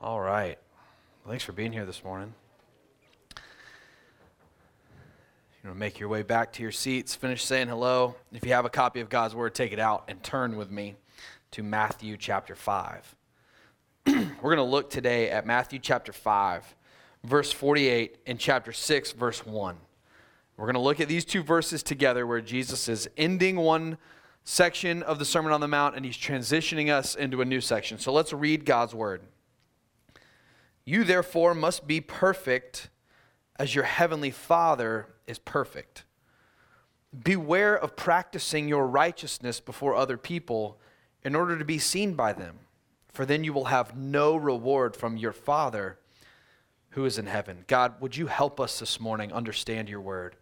All right. Thanks for being here this morning. You know, make your way back to your seats, finish saying hello. If you have a copy of God's Word, take it out and turn with me to Matthew chapter 5. We're going to look today at Matthew chapter 5, verse 48, and chapter 6, verse 1. We're going to look at these two verses together where Jesus is ending one section of the Sermon on the Mount and he's transitioning us into a new section. So let's read God's Word. You therefore must be perfect as your heavenly Father is perfect. Beware of practicing your righteousness before other people in order to be seen by them, for then you will have no reward from your Father who is in heaven. God, would you help us this morning understand your word?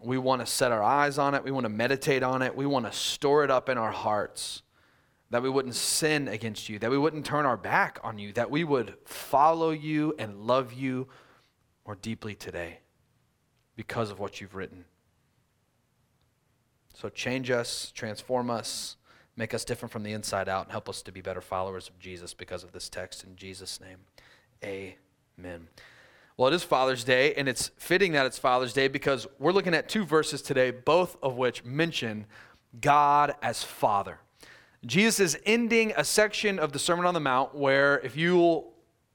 We want to set our eyes on it, we want to meditate on it, we want to store it up in our hearts that we wouldn't sin against you, that we wouldn't turn our back on you, that we would follow you and love you more deeply today because of what you've written. So change us, transform us, make us different from the inside out, and help us to be better followers of Jesus because of this text. In Jesus' name, amen. Well, it is Father's Day, and it's fitting that it's Father's Day because we're looking at two verses today, both of which mention God as Father. Jesus is ending a section of the Sermon on the Mount where, if you'll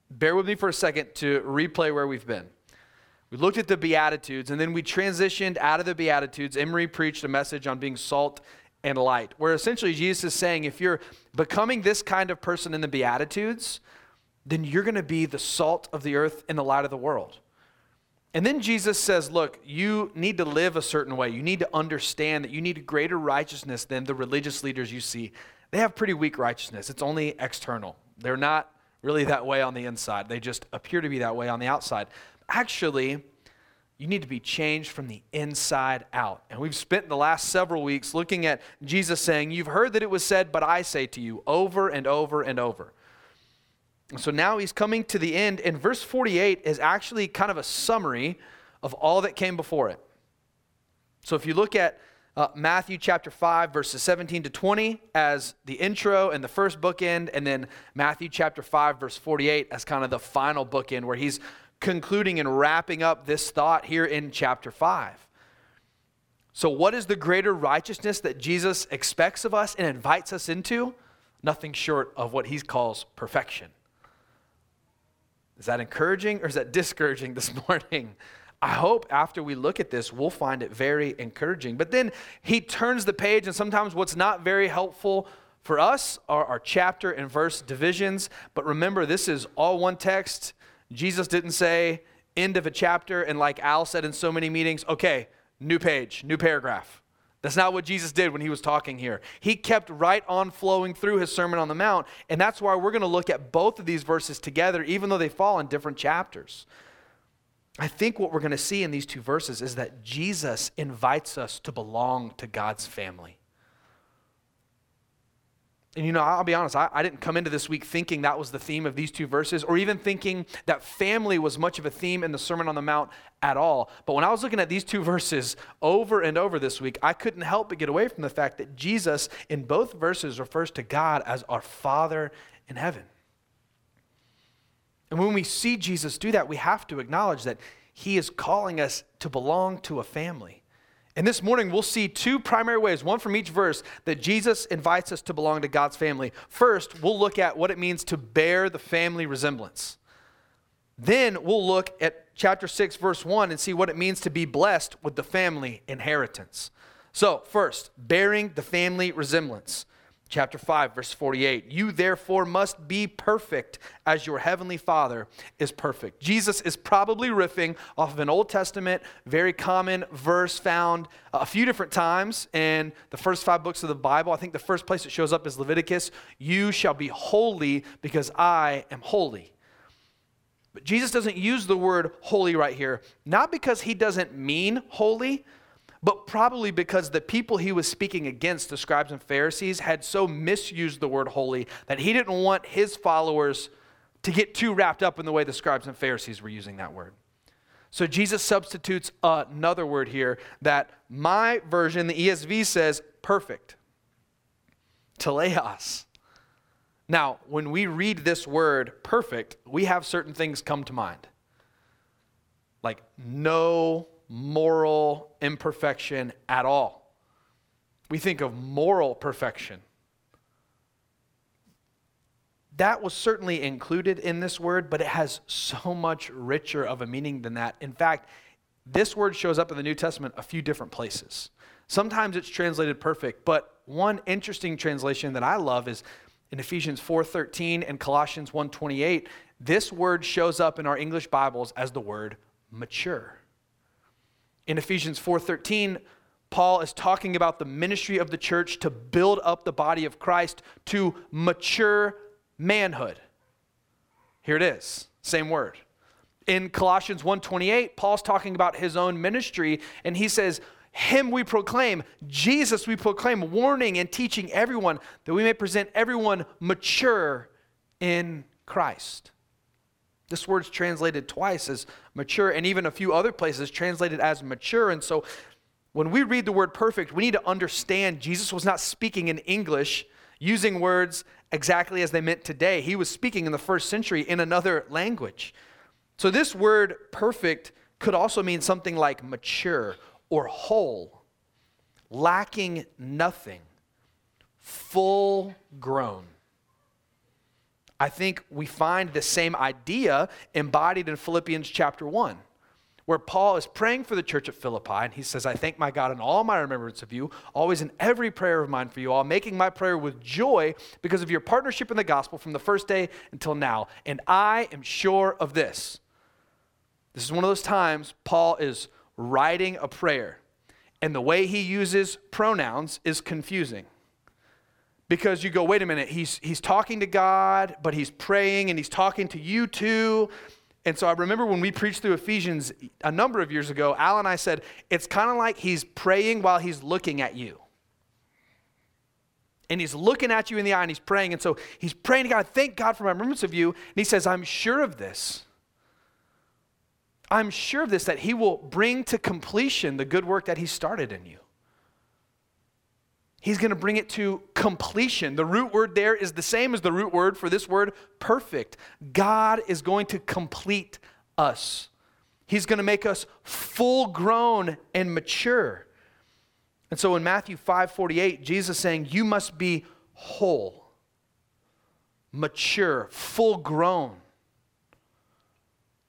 bear with me for a second to replay where we've been. We looked at the Beatitudes, and then we transitioned out of the Beatitudes. Emery preached a message on being salt and light, where essentially Jesus is saying if you're becoming this kind of person in the Beatitudes, then you're going to be the salt of the earth and the light of the world. And then Jesus says, Look, you need to live a certain way. You need to understand that you need greater righteousness than the religious leaders you see they have pretty weak righteousness. It's only external. They're not really that way on the inside, they just appear to be that way on the outside. Actually, you need to be changed from the inside out. And we've spent the last several weeks looking at Jesus saying, You've heard that it was said, but I say to you, over and over and over. So now he's coming to the end, and verse 48 is actually kind of a summary of all that came before it. So if you look at uh, Matthew chapter 5, verses 17 to 20 as the intro and the first bookend, and then Matthew chapter 5, verse 48 as kind of the final bookend where he's concluding and wrapping up this thought here in chapter 5. So, what is the greater righteousness that Jesus expects of us and invites us into? Nothing short of what he calls perfection. Is that encouraging or is that discouraging this morning? I hope after we look at this, we'll find it very encouraging. But then he turns the page, and sometimes what's not very helpful for us are our chapter and verse divisions. But remember, this is all one text. Jesus didn't say end of a chapter, and like Al said in so many meetings, okay, new page, new paragraph. That's not what Jesus did when he was talking here. He kept right on flowing through his Sermon on the Mount, and that's why we're going to look at both of these verses together, even though they fall in different chapters. I think what we're going to see in these two verses is that Jesus invites us to belong to God's family. And you know, I'll be honest, I, I, didn't come into this week thinking that was the theme of these two verses, or even thinking that family was much of a theme in the Sermon on the Mount at all. But when I was looking at these two verses over and over this week, I couldn't help but get away from the fact that Jesus, in both verses, refers to God as our Father in heaven. And when we see Jesus do that, we have to acknowledge that he is calling us to belong to a family. And this morning, we'll see two primary ways, one from each verse, that Jesus invites us to belong to God's family. First, we'll look at what it means to bear the family resemblance. Then we'll look at chapter 6, verse 1, and see what it means to be blessed with the family inheritance. So, first, bearing the family resemblance chapter 5 verse 48 you therefore must be perfect as your heavenly father is perfect. Jesus is probably riffing off of an old testament very common verse found a few different times in the first five books of the bible. I think the first place it shows up is leviticus. You shall be holy because i am holy. But jesus doesn't use the word holy right here not because he doesn't mean holy but probably because the people he was speaking against, the scribes and Pharisees, had so misused the word holy that he didn't want his followers to get too wrapped up in the way the scribes and Pharisees were using that word. So Jesus substitutes another word here that my version, the ESV, says perfect. Teleios. Now, when we read this word perfect, we have certain things come to mind. Like no moral imperfection at all. We think of moral perfection. That was certainly included in this word, but it has so much richer of a meaning than that. In fact, this word shows up in the New Testament a few different places. Sometimes it's translated perfect, but one interesting translation that I love is in Ephesians 4:13 and Colossians 1:28, this word shows up in our English Bibles as the word mature. In Ephesians 4:13, Paul is talking about the ministry of the church to build up the body of Christ to mature manhood. Here it is, same word. In Colossians 1:28, Paul's talking about his own ministry and he says, him we proclaim, Jesus we proclaim, warning and teaching everyone that we may present everyone mature in Christ. This word's translated twice as mature, and even a few other places translated as mature. And so when we read the word perfect, we need to understand Jesus was not speaking in English using words exactly as they meant today. He was speaking in the first century in another language. So this word perfect could also mean something like mature or whole, lacking nothing, full grown. I think we find the same idea embodied in Philippians chapter 1, where Paul is praying for the church at Philippi, and he says, I thank my God in all my remembrance of you, always in every prayer of mine for you all, making my prayer with joy because of your partnership in the gospel from the first day until now. And I am sure of this. This is one of those times Paul is writing a prayer, and the way he uses pronouns is confusing. Because you go, wait a minute, he's, he's talking to God, but he's praying and he's talking to you too. And so I remember when we preached through Ephesians a number of years ago, Al and I said, it's kind of like he's praying while he's looking at you. And he's looking at you in the eye and he's praying. And so he's praying to God, thank God for my remembrance of you. And he says, I'm sure of this I'm sure of this, that He will bring to completion the good work that He started in you. He's going to bring it to completion. The root word there is the same as the root word for this word, perfect. God is going to complete us. He's going to make us full grown and mature. And so in Matthew 5:48, Jesus saying, "You must be whole, mature, full grown."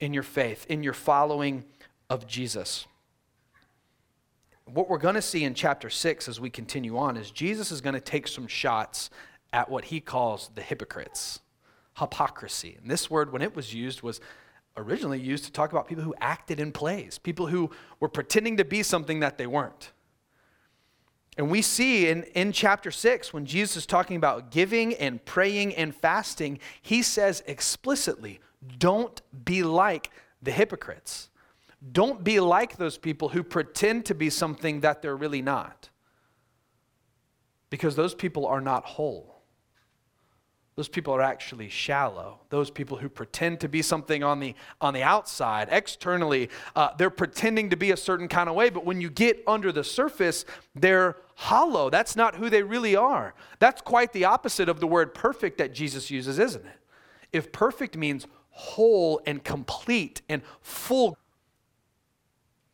in your faith, in your following of Jesus. What we're going to see in chapter 6 as we continue on is Jesus is going to take some shots at what he calls the hypocrites, hypocrisy. And this word, when it was used, was originally used to talk about people who acted in plays, people who were pretending to be something that they weren't. And we see in, in chapter 6, when Jesus is talking about giving and praying and fasting, he says explicitly, don't be like the hypocrites. Don't be like those people who pretend to be something that they're really not. Because those people are not whole. Those people are actually shallow. Those people who pretend to be something on the, on the outside, externally, uh, they're pretending to be a certain kind of way, but when you get under the surface, they're hollow. That's not who they really are. That's quite the opposite of the word perfect that Jesus uses, isn't it? If perfect means whole and complete and full.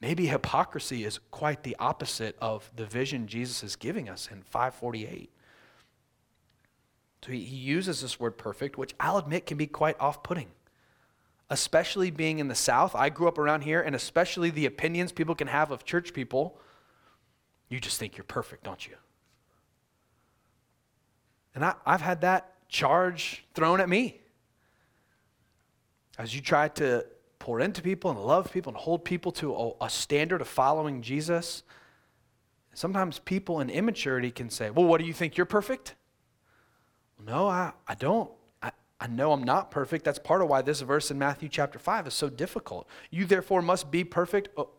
Maybe hypocrisy is quite the opposite of the vision Jesus is giving us in 548. So he, uses this word perfect, which I'll admit can be quite off putting, especially being in the South. I grew up around here, and especially the opinions people can have of church people. You just think you're perfect, don't you? And I, I've had that charge thrown at me as you try to pour into people and love people and hold people to a, a standard of following Jesus, sometimes people in immaturity can say, Well, what do you think? You're perfect? No, I, I don't. I, I know I'm not perfect. That's part of why this verse in Matthew chapter 5 is so difficult. You therefore must be perfect. Oh,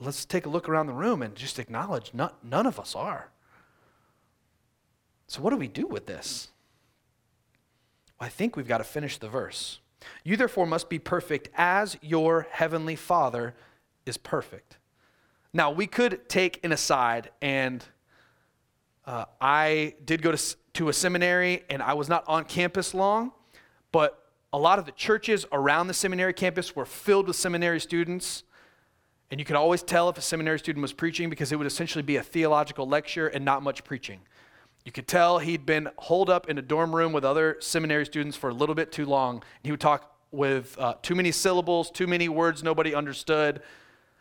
let's take a look around the room and just acknowledge none, none of us are. So, what do we do with this? Well, I think we've got to finish the verse. You therefore must be perfect as your heavenly Father is perfect. Now, we could take an aside and uh, I did go to, to a seminary and I was not on campus long, but a lot of the churches around the seminary campus were filled with seminary students. And you could always tell if a seminary student was preaching because it would essentially be a theological lecture and not much preaching. You could tell he'd been holed up in a dorm room with other seminary students for a little bit too long. He would talk with uh, too many syllables, too many words nobody understood.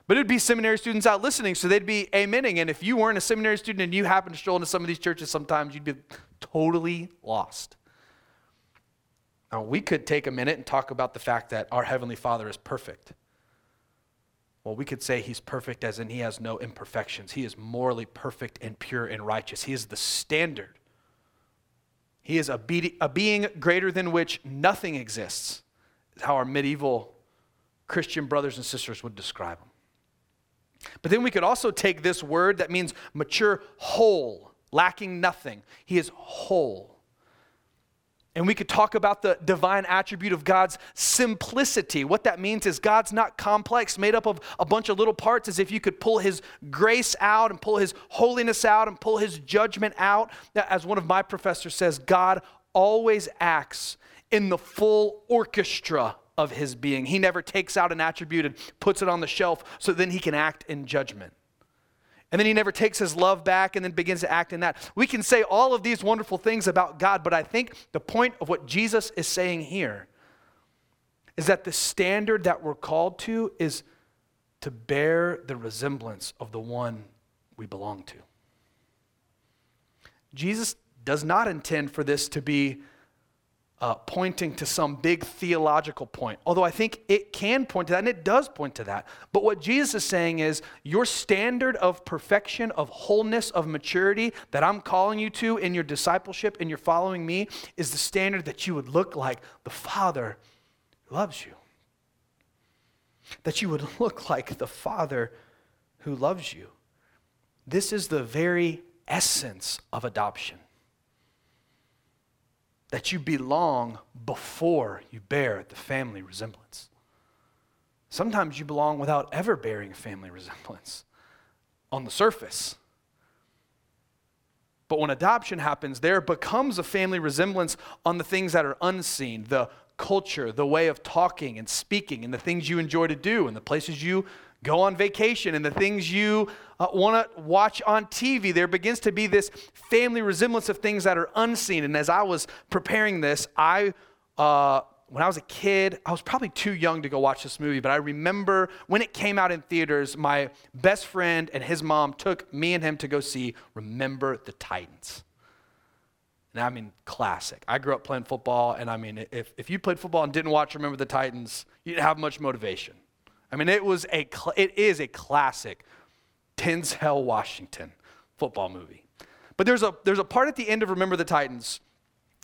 But it would be seminary students out listening, so they'd be amening. And if you weren't a seminary student and you happened to stroll into some of these churches, sometimes you'd be totally lost. Now, we could take a minute and talk about the fact that our Heavenly Father is perfect. Well, we could say he's perfect as in he has no imperfections. He is morally perfect and pure and righteous. He is the standard. He is a, be- a being greater than which nothing exists, is how our medieval Christian brothers and sisters would describe him. But then we could also take this word that means mature, whole, lacking nothing. He is whole. And we could talk about the divine attribute of God's simplicity. What that means is God's not complex, made up of a bunch of little parts, as if you could pull His grace out and pull His holiness out and pull His judgment out. As one of my professors says, God always acts in the full orchestra of His being. He never takes out an attribute and puts it on the shelf so then He can act in judgment. And then he never takes his love back and then begins to act in that. We can say all of these wonderful things about God, but I think the point of what Jesus is saying here is that the standard that we're called to is to bear the resemblance of the one we belong to. Jesus does not intend for this to be uh, pointing to some big theological point. Although I think it can point to that, and it does point to that. But what Jesus is saying is your standard of perfection, of wholeness, of maturity that I'm calling you to in your discipleship and you're following me is the standard that you would look like the Father who loves you. That you would look like the Father who loves you. This is the very essence of adoption that you belong before you bear the family resemblance. Sometimes you belong without ever bearing a family resemblance on the surface. But when adoption happens, there becomes a family resemblance on the things that are unseen the culture, the way of talking and speaking, and the things you enjoy to do, and the places you go on vacation and the things you uh, want to watch on TV. There begins to be this family resemblance of things that are unseen. And as I was preparing this, I. Uh, when I was a kid, I was probably too young to go watch this movie, but I remember when it came out in theaters, my best friend and his mom took me and him to go see Remember the Titans. And I mean, classic. I grew up playing football, and I mean, if, if you played football and didn't watch Remember the Titans, you didn't have much motivation. I mean, it was a it is a classic Denzel Washington football movie. But there's a there's a part at the end of Remember the Titans.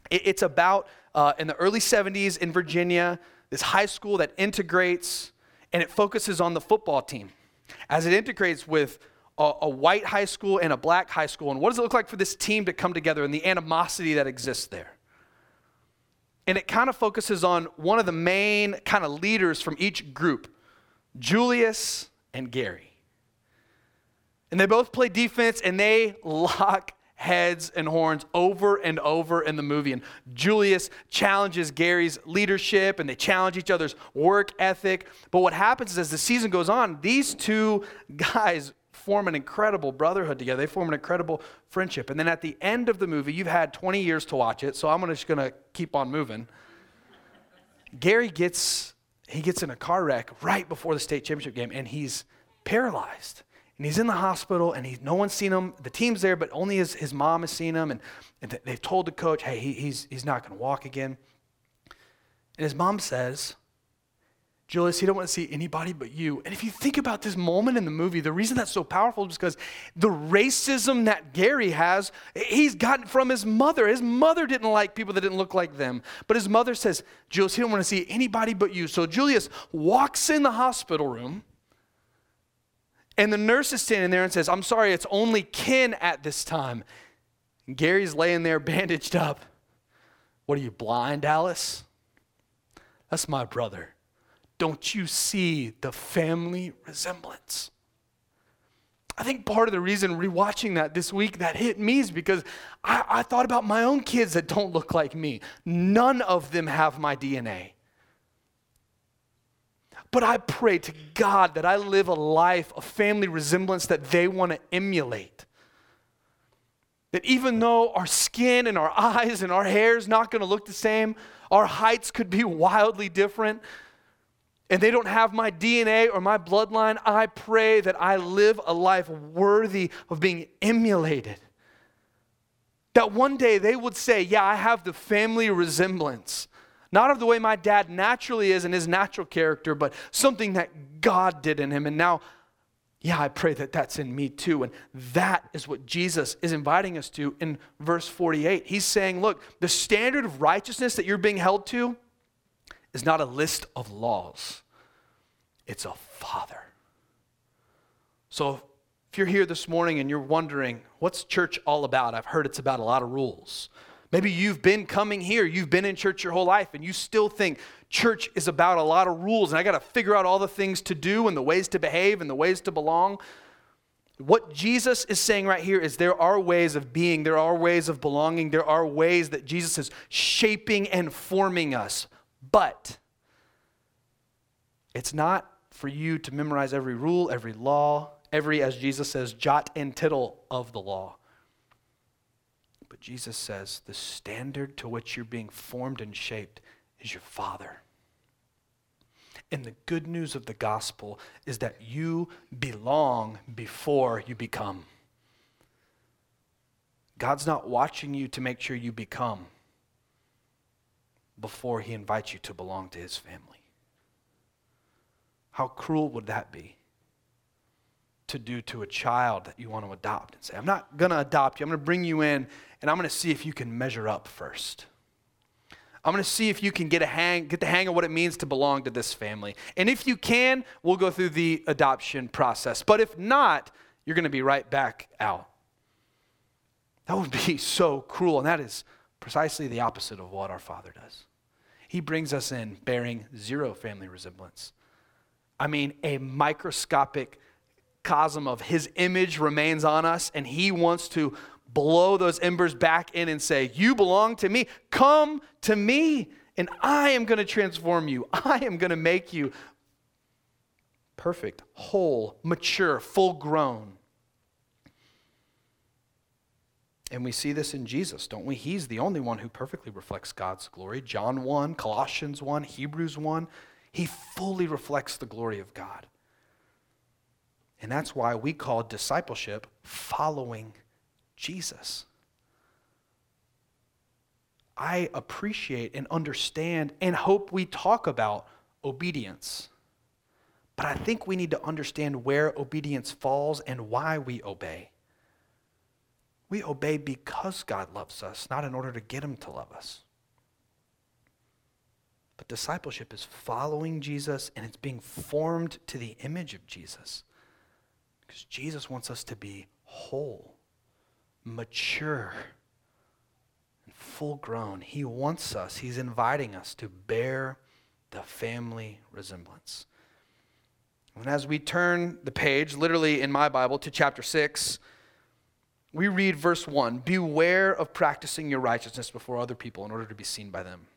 It, it's about uh, in the early 70s in Virginia, this high school that integrates and it focuses on the football team as it integrates with a, a, white high school and a black high school. And what does it look like for this team to come together and the animosity that exists there? And it kind of focuses on one of the main kind of leaders from each group. Julius and Gary. And they both play defense and they lock heads and horns over and over in the movie. And Julius challenges Gary's leadership and they challenge each other's work ethic. But what happens is as the season goes on, these two guys form an incredible brotherhood together. They form an incredible friendship. And then at the end of the movie, you've had 20 years to watch it, so I'm just going to keep on moving. Gary gets he gets in a car wreck right before the state championship game and he's paralyzed. And he's in the hospital and he, no one's seen him. The team's there, but only his, his mom has seen him. And, and they've told the coach, hey, he, he's, he's not going to walk again. And his mom says, Julius, he don't want to see anybody but you. And if you think about this moment in the movie, the reason that's so powerful is because the racism that Gary has, he's gotten from his mother. His mother didn't like people that didn't look like them. But his mother says, Julius, he don't want to see anybody but you. So Julius walks in the hospital room, and the nurse is standing there and says, I'm sorry, it's only kin at this time. And Gary's laying there bandaged up. What are you, blind, Alice? That's my brother. Don't you see the family resemblance? I think part of the reason rewatching that this week that hit me is because I, I thought about my own kids that don't look like me. None of them have my DNA. But I pray to God that I live a life, of family resemblance that they want to emulate. That even though our skin and our eyes and our hair is not going to look the same, our heights could be wildly different, and they don't have my DNA or my bloodline, I pray that I live a life worthy of being emulated. That one day they would say, Yeah, I have the family resemblance. Not of the way my dad naturally is in his natural character, but something that God did in him. And now, yeah, I pray that that's in me too. And that is what Jesus is inviting us to in verse 48. He's saying, Look, the standard of righteousness that you're being held to is not a list of laws, it's a father. So if you're here this morning and you're wondering, what's church all about? I've heard it's about a lot of rules. Maybe you've been coming here, you've been in church your whole life, and you still think church is about a lot of rules, and I got to figure out all the things to do and the ways to behave and the ways to belong. What Jesus is saying right here is there are ways of being, there are ways of belonging, there are ways that Jesus is shaping and forming us. But it's not for you to memorize every rule, every law, every, as Jesus says, jot and tittle of the law. But Jesus says the standard to which you're being formed and shaped is your Father. And the good news of the gospel is that you belong before you become. God's not watching you to make sure you become before he invites you to belong to his family. How cruel would that be? To do to a child that you want to adopt and say, I'm not going to adopt you. I'm going to bring you in and I'm going to see if you can measure up first. I'm going to see if you can get a hang get the hang of what it means to belong to this family. And if you can, we'll go through the adoption process. But if not, you're going to be right back out. That would be so cruel and that is precisely the opposite of what our Father does. He brings us in bearing zero family resemblance. I mean, a microscopic cosm of his image remains on us, and he wants to blow those embers back in and say, You belong to me. Come to me, and I am going to transform you. I am going to make you perfect, whole, mature, full grown. And we see this in Jesus, don't we? He's the only one who perfectly reflects God's glory. John 1, Colossians 1, Hebrews 1. He fully reflects the glory of God. And that's why we call discipleship following Jesus. I appreciate and understand and hope we talk about obedience. But I think we need to understand where obedience falls and why we obey. We obey because God loves us, not in order to get Him to love us. But discipleship is following Jesus and it's being formed to the image of Jesus. Because Jesus wants us to be whole mature and full grown. He wants us, He's inviting us to bear the family resemblance. And as we turn the page, literally in my Bible, to chapter 6, we read verse 1 Beware of practicing your righteousness before other people in order to be seen by them.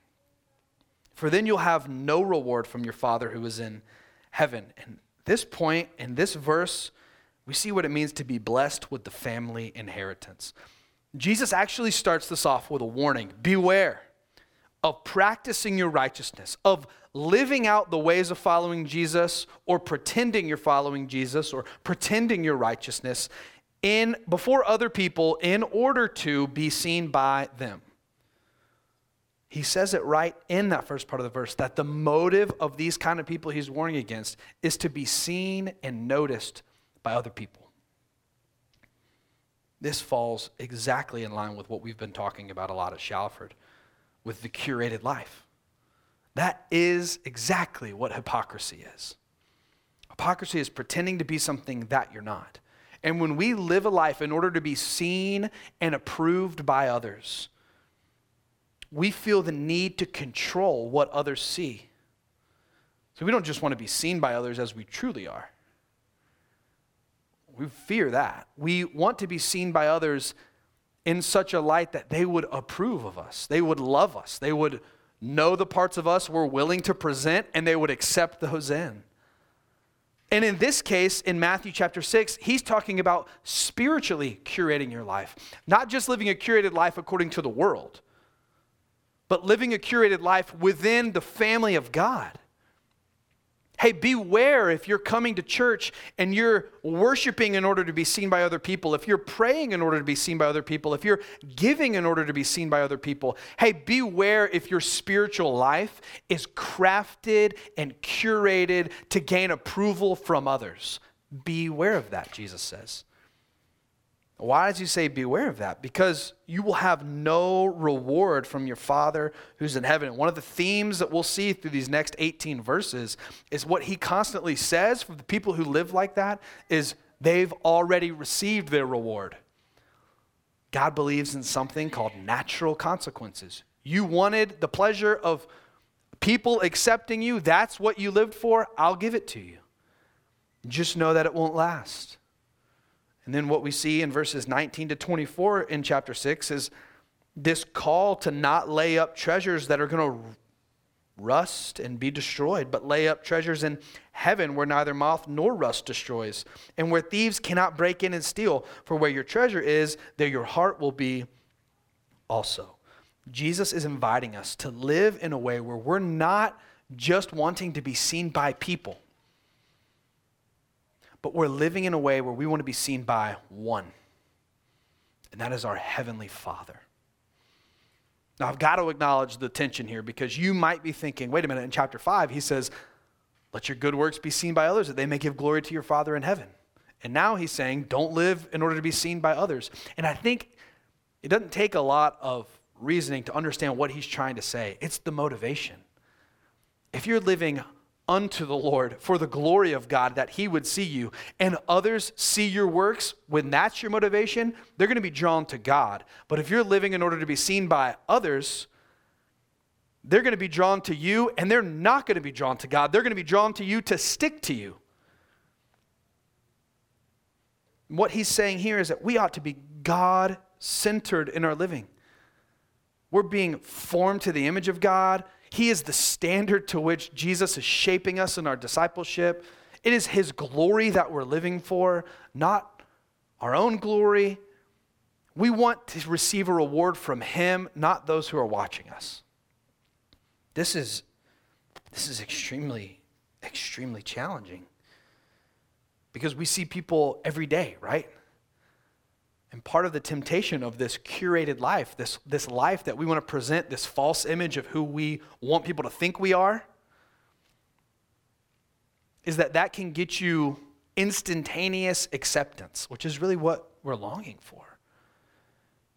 For then you'll have no reward from your Father who is in heaven. And this point in this verse, we see what it means to be blessed with the family inheritance. Jesus actually starts this off with a warning beware of practicing your righteousness, of living out the ways of following Jesus or pretending you're following Jesus or pretending your righteousness in before other people in order to be seen by them. He says it right in that first part of the verse that the motive of these kind of people he's warning against is to be seen and noticed by other people. This falls exactly in line with what we've been talking about a lot at Shalford with the curated life. That is exactly what hypocrisy is. Hypocrisy is pretending to be something that you're not. And when we live a life in order to be seen and approved by others, we feel the need to control what others see. So we don't just want to be seen by others as we truly are We fear that. We want to be seen by others in such a light that they would approve of us, they would love us, they would know the parts of us we're willing to present, and they would accept those in. And in this case, in Matthew chapter 6, he's talking about spiritually curating your life, not just living a curated life according to the world, but living a curated life within the family of God. Hey, beware if you're coming to church and you're worshiping in order to be seen by other people, if you're praying in order to be seen by other people, if you're giving in order to be seen by other people. Hey, beware if your spiritual life is crafted and curated to gain approval from others. Beware of that, Jesus says. Why does he say beware of that? Because you will have no reward from your Father who's in heaven. One of the themes that we'll see through these next 18 verses is what he constantly says for the people who live like that is they've already received their reward. God believes in something called natural consequences. You wanted the pleasure of people accepting you, that's what you lived for, I'll give it to you. Just know that it won't last. And then what we see in verses 19 to 24 in chapter 6 is this call to not lay up treasures that are going to rust and be destroyed, but lay up treasures in heaven where neither moth nor rust destroys, and where thieves cannot break in and steal. For where your treasure is, there your heart will be also. Jesus is inviting us to live in a way where we're not just wanting to be seen by people but we're living in a way where we want to be seen by one, and that is our Heavenly Father. Now, I've got to acknowledge the tension here because you might be thinking, wait a minute, in chapter 5, he says, Let your good works be seen by others, that they may give glory to your Father in heaven. And now he's saying, Don't live in order to be seen by others. And I think it doesn't take a lot of reasoning to understand what he's trying to say, it's the motivation. If you're living unto the Lord for the glory of God that He would see you, and others see your works, when that's your motivation, they're going to be drawn to God. But if you're living in order to be seen by others, they're going to be drawn to you, and they're not going to be drawn to God. They're going to be drawn to you to stick to you. What he's saying here is that we ought to be God centered in our living. We're being formed to the image of God he is the standard to which Jesus is shaping us in our discipleship. It is His glory that we're living for, not our own glory. We want to receive a reward from Him, not those who are watching us. This is, this is extremely, extremely challenging because we see people every day, right? And part of the temptation of this curated life, this, this life that we want to present, this false image of who we want people to think we are, is that that can get you instantaneous acceptance, which is really what we're longing for.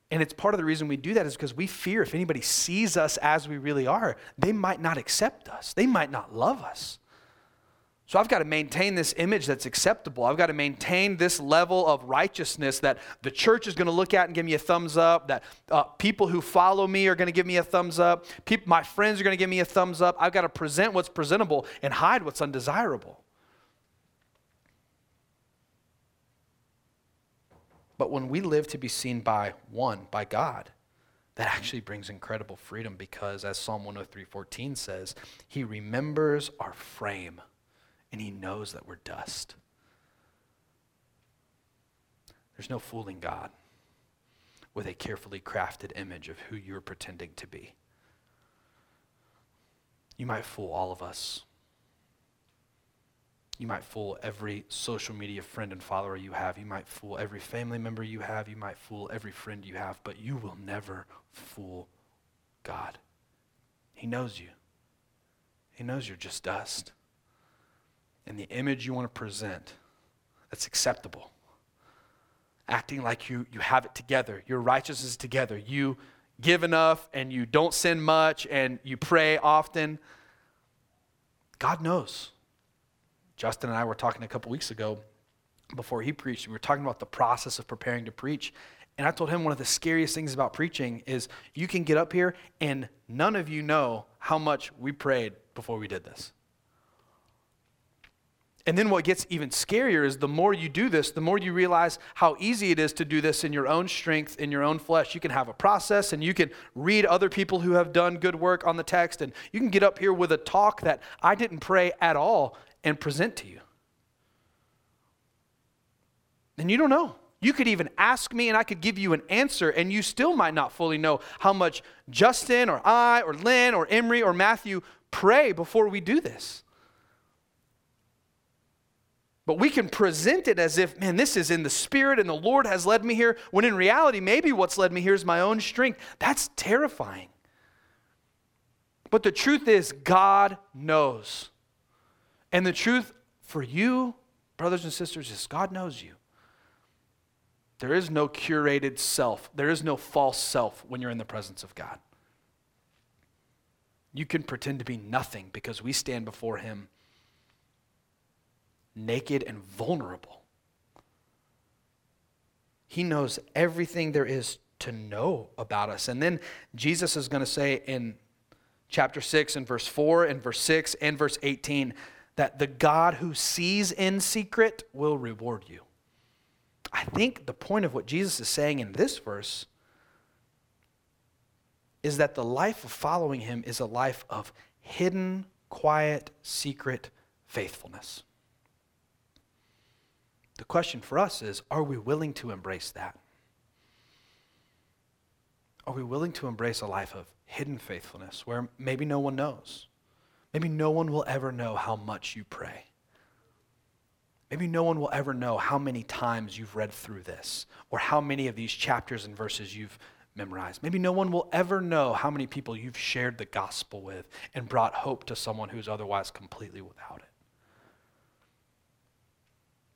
And it's part of the reason we do that is because we fear if anybody sees us as we really are, they might not accept us, they might not love us. So I've got to maintain this image that's acceptable. I've got to maintain this level of righteousness that the church is going to look at and give me a thumbs up, that uh, people who follow me are going to give me a thumbs up, my friends are going to give me a thumbs up. I've got to present what's presentable and hide what's undesirable. But when we live to be seen by one, by God, that actually brings incredible freedom because as Psalm 103:14 says, he remembers our frame and He knows that we're dust. There's no fooling God with a carefully crafted image of who you're pretending to be. You might fool all of us. You might fool every social media friend and follower you have. You might fool every family member you have. You might fool every friend you have, but you will never fool God. He knows you. He knows you're just dust and the image you want to present that's acceptable. Acting like you, you have it together, your righteousness is together. You give enough and you don't sin much and you pray often. God knows. Justin and I were talking a couple weeks ago before he preached. We were talking about the process of preparing to preach. And I told him one of the scariest things about preaching is you can get up here and none of you know how much we prayed before we did this. And then what gets even scarier is the more you do this, the more you realize how easy it is to do this in your own strength, in your own flesh. You can have a process and you can read other people who have done good work on the text, and you can get up here with a talk that I didn't pray at all and present to you. And you don't know. You could even ask me and I could give you an answer, and you still might not fully know how much Justin or I or Lynn or Emery or Matthew pray before we do this. But we can present it as if, man, this is in the Spirit and the Lord has led me here, when in reality, maybe what's led me here is my own strength. That's terrifying. But the truth is, God knows. And the truth for you, brothers and sisters, is God knows you. There is no curated self, there is no false self when you're in the presence of God. You can pretend to be nothing because we stand before Him naked and vulnerable. He knows everything there is to know about us. And then Jesus is going to say in chapter 6 and verse 4 and verse 6 and verse 18 that the God who sees in secret will reward you. I think the point of what Jesus is saying in this verse is that the life of following him is a life of hidden, quiet, secret faithfulness. The question for us is are we willing to embrace that? Are we willing to embrace a life of hidden faithfulness where maybe no one knows? Maybe no one will ever know how much you pray. Maybe no one will ever know how many times you've read through this or how many of these chapters and verses you've memorized. Maybe no one will ever know how many people you've shared the gospel with and brought hope to someone who's otherwise completely without it.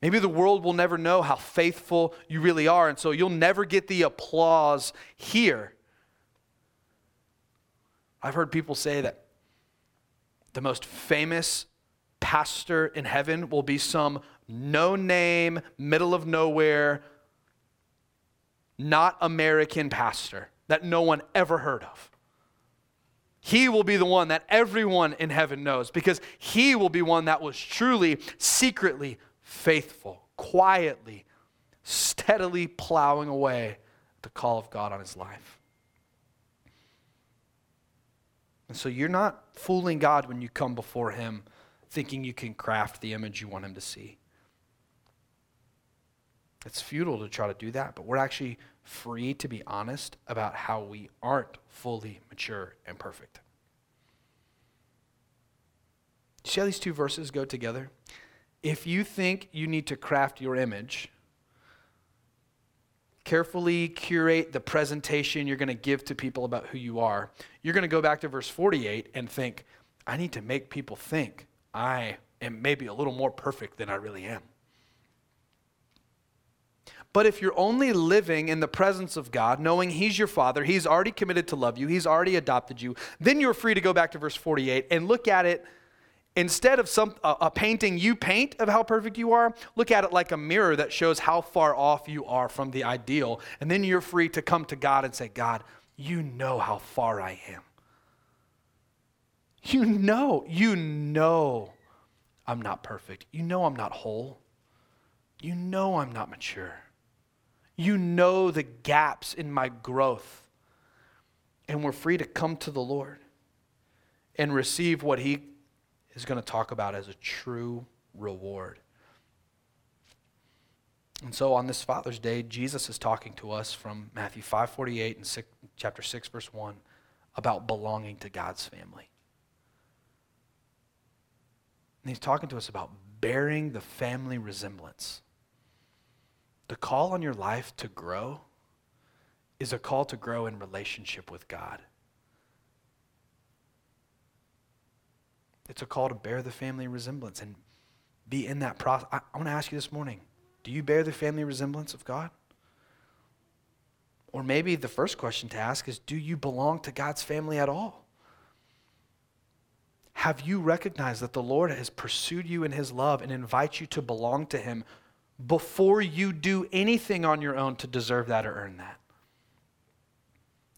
Maybe the world will never know how faithful you really are, and so you'll never get the applause here. I've heard people say that the most famous pastor in heaven will be some no name, middle of nowhere, not American pastor that no one ever heard of. He will be the one that everyone in heaven knows because he will be one that was truly, secretly faithful, quietly, steadily plowing away the call of God on his life. And so you're not fooling God when you come before him thinking you can craft the image you want him to see. It's futile to try to do that, but we're actually free to be honest about how we aren't fully mature and perfect. See how these two verses go together? If you think you need to craft your image, carefully curate the presentation you're going to give to people about who you are, you're going to go back to verse 48 and think, I need to make people think I am maybe a little more perfect than I really am. But if you're only living in the presence of God, knowing He's your Father, He's already committed to love you, He's already adopted you, then you're free to go back to verse 48 and look at it instead of some, a, a, painting you paint of how perfect you are, look at it like a mirror that shows how far off you are from the ideal. And then you're free to come to God and say, God, you know how far I am. You know, you know I'm not perfect. You know I'm not whole. You know I'm not mature. You know the gaps in my growth. And we're free to come to the Lord and receive what He is going to talk about as a true reward. And so on this Father's Day, Jesus is talking to us from Matthew 5:48 and 6, chapter 6 verse 1 about belonging to God's family. And he's talking to us about bearing the family resemblance. The call on your life to grow is a call to grow in relationship with God. It's a call to bear the family resemblance and be in that process. I, I want to ask you this morning do you bear the family resemblance of God? Or maybe the first question to ask is do you belong to God's family at all? Have you recognized that the Lord has pursued you in his love and invites you to belong to him before you do anything on your own to deserve that or earn that?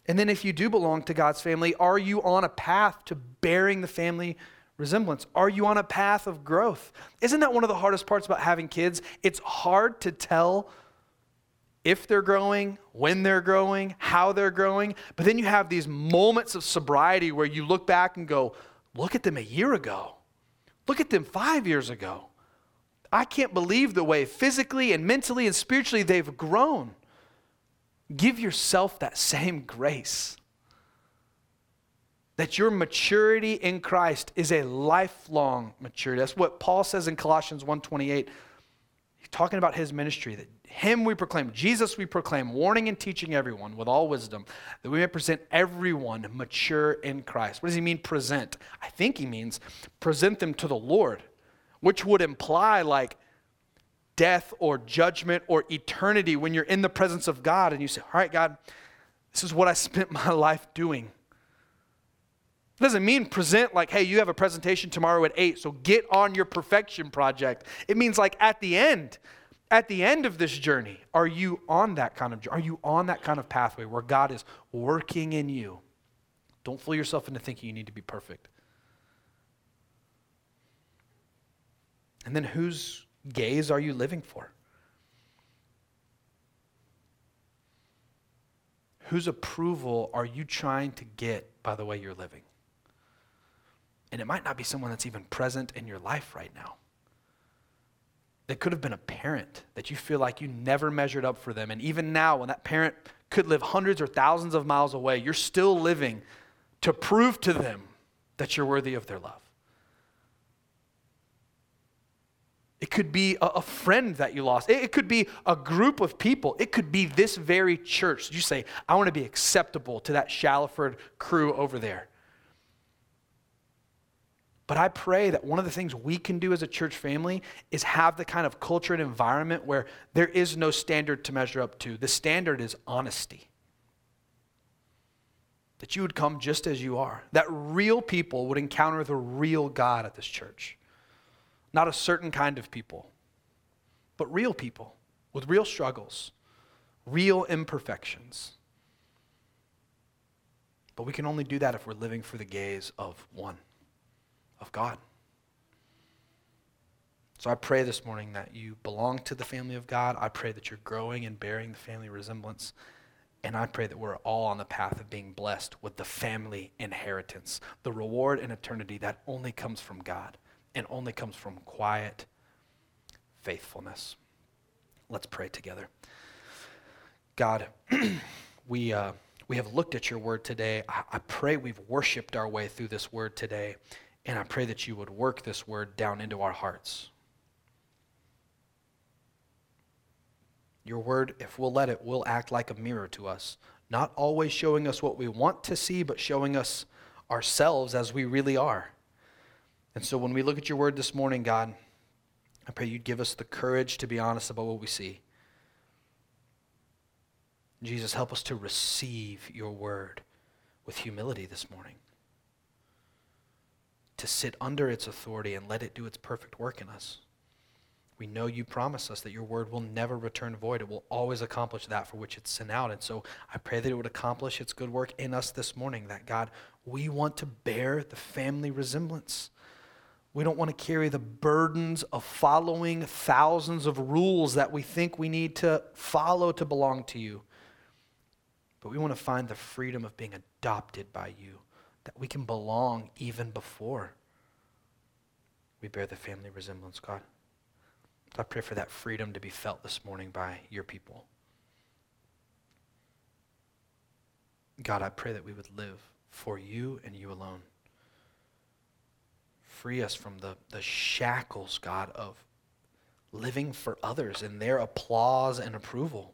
And then, if you do belong to God's family, are you on a path to bearing the family resemblance? Are you on a path of growth? Isn't that one of the hardest parts about having kids? It's hard to tell if they're growing, when they're growing, how they're growing. But then you have these moments of sobriety where you look back and go, look at them a year ago. Look at them five years ago. I can't believe the way physically and mentally and spiritually they've grown. Give yourself that same grace. That your maturity in Christ is a lifelong maturity. That's what Paul says in Colossians 1:28. He's talking about his ministry that him we proclaim, Jesus we proclaim, warning and teaching everyone with all wisdom, that we may present everyone mature in Christ. What does he mean, present? I think he means present them to the Lord, which would imply like death or judgment or eternity when you're in the presence of God and you say, All right, God, this is what I spent my life doing. It doesn't mean present like, hey, you have a presentation tomorrow at 8, so get on your perfection project. It means like at the end, at the end of this journey, are you on that kind of are you on that kind of pathway where God is working in you? Don't fool yourself into thinking you need to be perfect. And then whose gaze are you living for? Whose approval are you trying to get by the way you're living? And it might not be someone that's even present in your life right now. It could have been a parent that you feel like you never measured up for them. And even now, when that parent could live hundreds or thousands of miles away, you're still living to prove to them that you're worthy of their love. It could be a, a, friend that you lost. It, it, could be a group of people. It could be this very church. You say, I want to be acceptable to that Shallowford crew over there. But I pray that one of the things we can do as a church family is have the kind of culture and environment where there is no standard to measure up to. The standard is honesty. That you would come just as you are. That real people would encounter the real God at this church. Not a certain kind of people, but real people with real struggles, real imperfections. But we can only do that if we're living for the gaze of one of God. So I pray this morning that you belong to the family of God. I pray that you're growing and bearing the family resemblance. And I pray that we're all on the path of being blessed with the family inheritance, the reward in eternity that only comes from God and only comes from quiet faithfulness. Let's pray together. God, we, uh, we have looked at your word today. I, I pray we've worshiped our way through this word today. And I pray that you would work this word down into our hearts. Your word, if we'll let it, will act like a mirror to us, not always showing us what we want to see, but showing us ourselves as we really are. And so when we look at your word this morning, God, I pray you'd give us the courage to be honest about what we see. Jesus, help us to receive your word with humility this morning to sit under its authority and let it do its perfect work in us. We know you promise us that your word will never return void. It will always accomplish that for which it's sent out. And so I pray that it would accomplish its good work in us this morning, that God, we want to bear the family resemblance. We don't want to carry the burdens of following thousands of rules that we think we need to follow to belong to you. But we want to find the freedom of being adopted by you that we can belong even before we bear the family resemblance, God. I pray for that freedom to be felt this morning by your people. God, I pray that we would live for you and you alone. Free us from the, the shackles, God, of living for others and their applause and approval.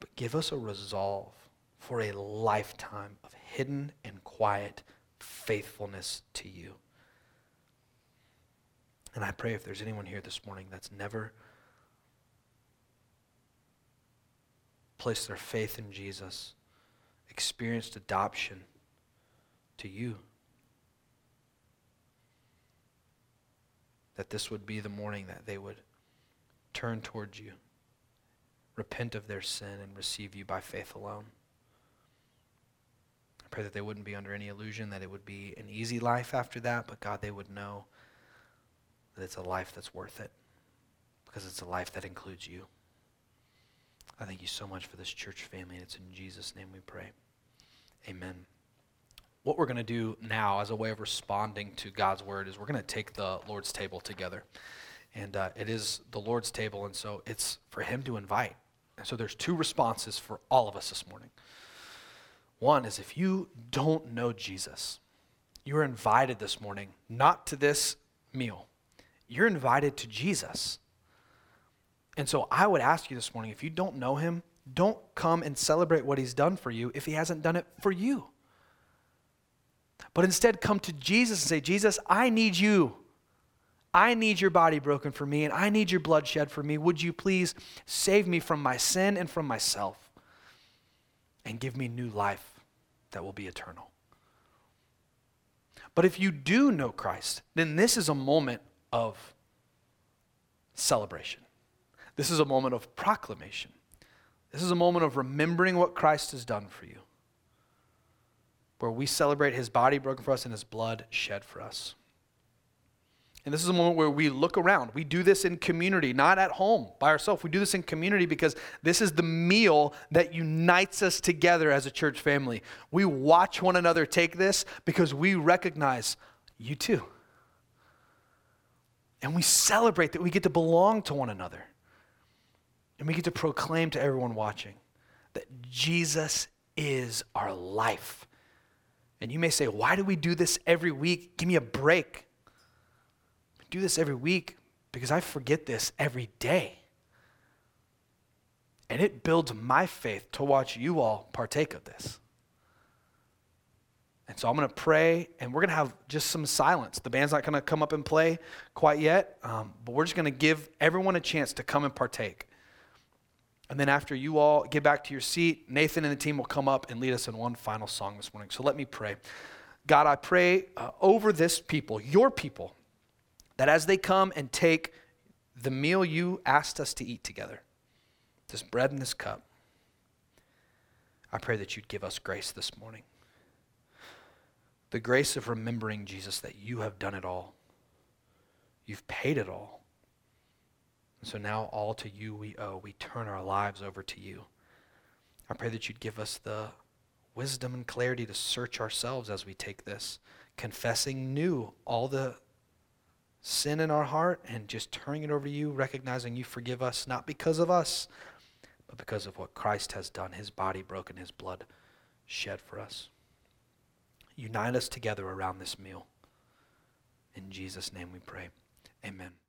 But give us a resolve for a lifetime of hidden and quiet faithfulness to you. And I pray if there's anyone here this morning that's never placed their faith in Jesus, experienced adoption to you, that this would be the morning that they would turn towards you, repent of their sin, and receive you by faith alone pray that they wouldn't be under any illusion that it would be an easy life after that, but God, they would know that it's a life that's worth it because it's a life that includes you. I thank you so much for this church family, and it's in Jesus' name we pray. Amen. What we're going to do now, as a way of responding to God's word, is we're going to take the Lord's table together. And uh, it is the Lord's table, and so it's for Him to invite. And so there's two responses for all of us this morning. One is if you don't know Jesus, you're invited this morning, not to this meal, you're invited to Jesus. And so I would ask you this morning if you don't know him, don't come and celebrate what he's done for you if he hasn't done it for you. But instead, come to Jesus and say, Jesus, I need you. I need your body broken for me, and I need your blood shed for me. Would you please save me from my sin and from myself and give me new life that will be eternal? But if you do know Christ, then this is a moment of celebration. This is a moment of proclamation. This is a moment of remembering what Christ has done for you, where we celebrate his body broken for us and his blood shed for us. And this is a moment where we look around. We do this in community, not at home by ourselves. We do this in community because this is the meal that unites us together as a church family. We watch one another take this because we recognize you too. And we celebrate that we get to belong to one another. And we get to proclaim to everyone watching that Jesus is our life. And you may say, why do we do this every week? Give me a break do this every week because I forget this every day. And it builds my faith to watch you all partake of this. And so I'm going to pray, and we're going to have just some silence. The band's not going to come up and play quite yet, um, but we're just going to give everyone a chance to come and partake. And then after you all get back to your seat, Nathan and the team will come up and lead us in one final song this morning. So let me pray. God, I pray uh, over this people, your people, that as they come and take the meal you asked us to eat together, this bread and this cup, I pray that you'd give us grace this morning. The grace of remembering, Jesus, that you have done it all. You've paid it all. And so now all to you we owe. We turn our lives over to you. I pray that you'd give us the wisdom and clarity to search ourselves as we take this, confessing new all the sin in our heart and just turning it over to you, recognizing you forgive us, not because of us, but because of what Christ has done, his body broken, his blood shed for us. Unite us together around this meal. In Jesus' name we pray. Amen.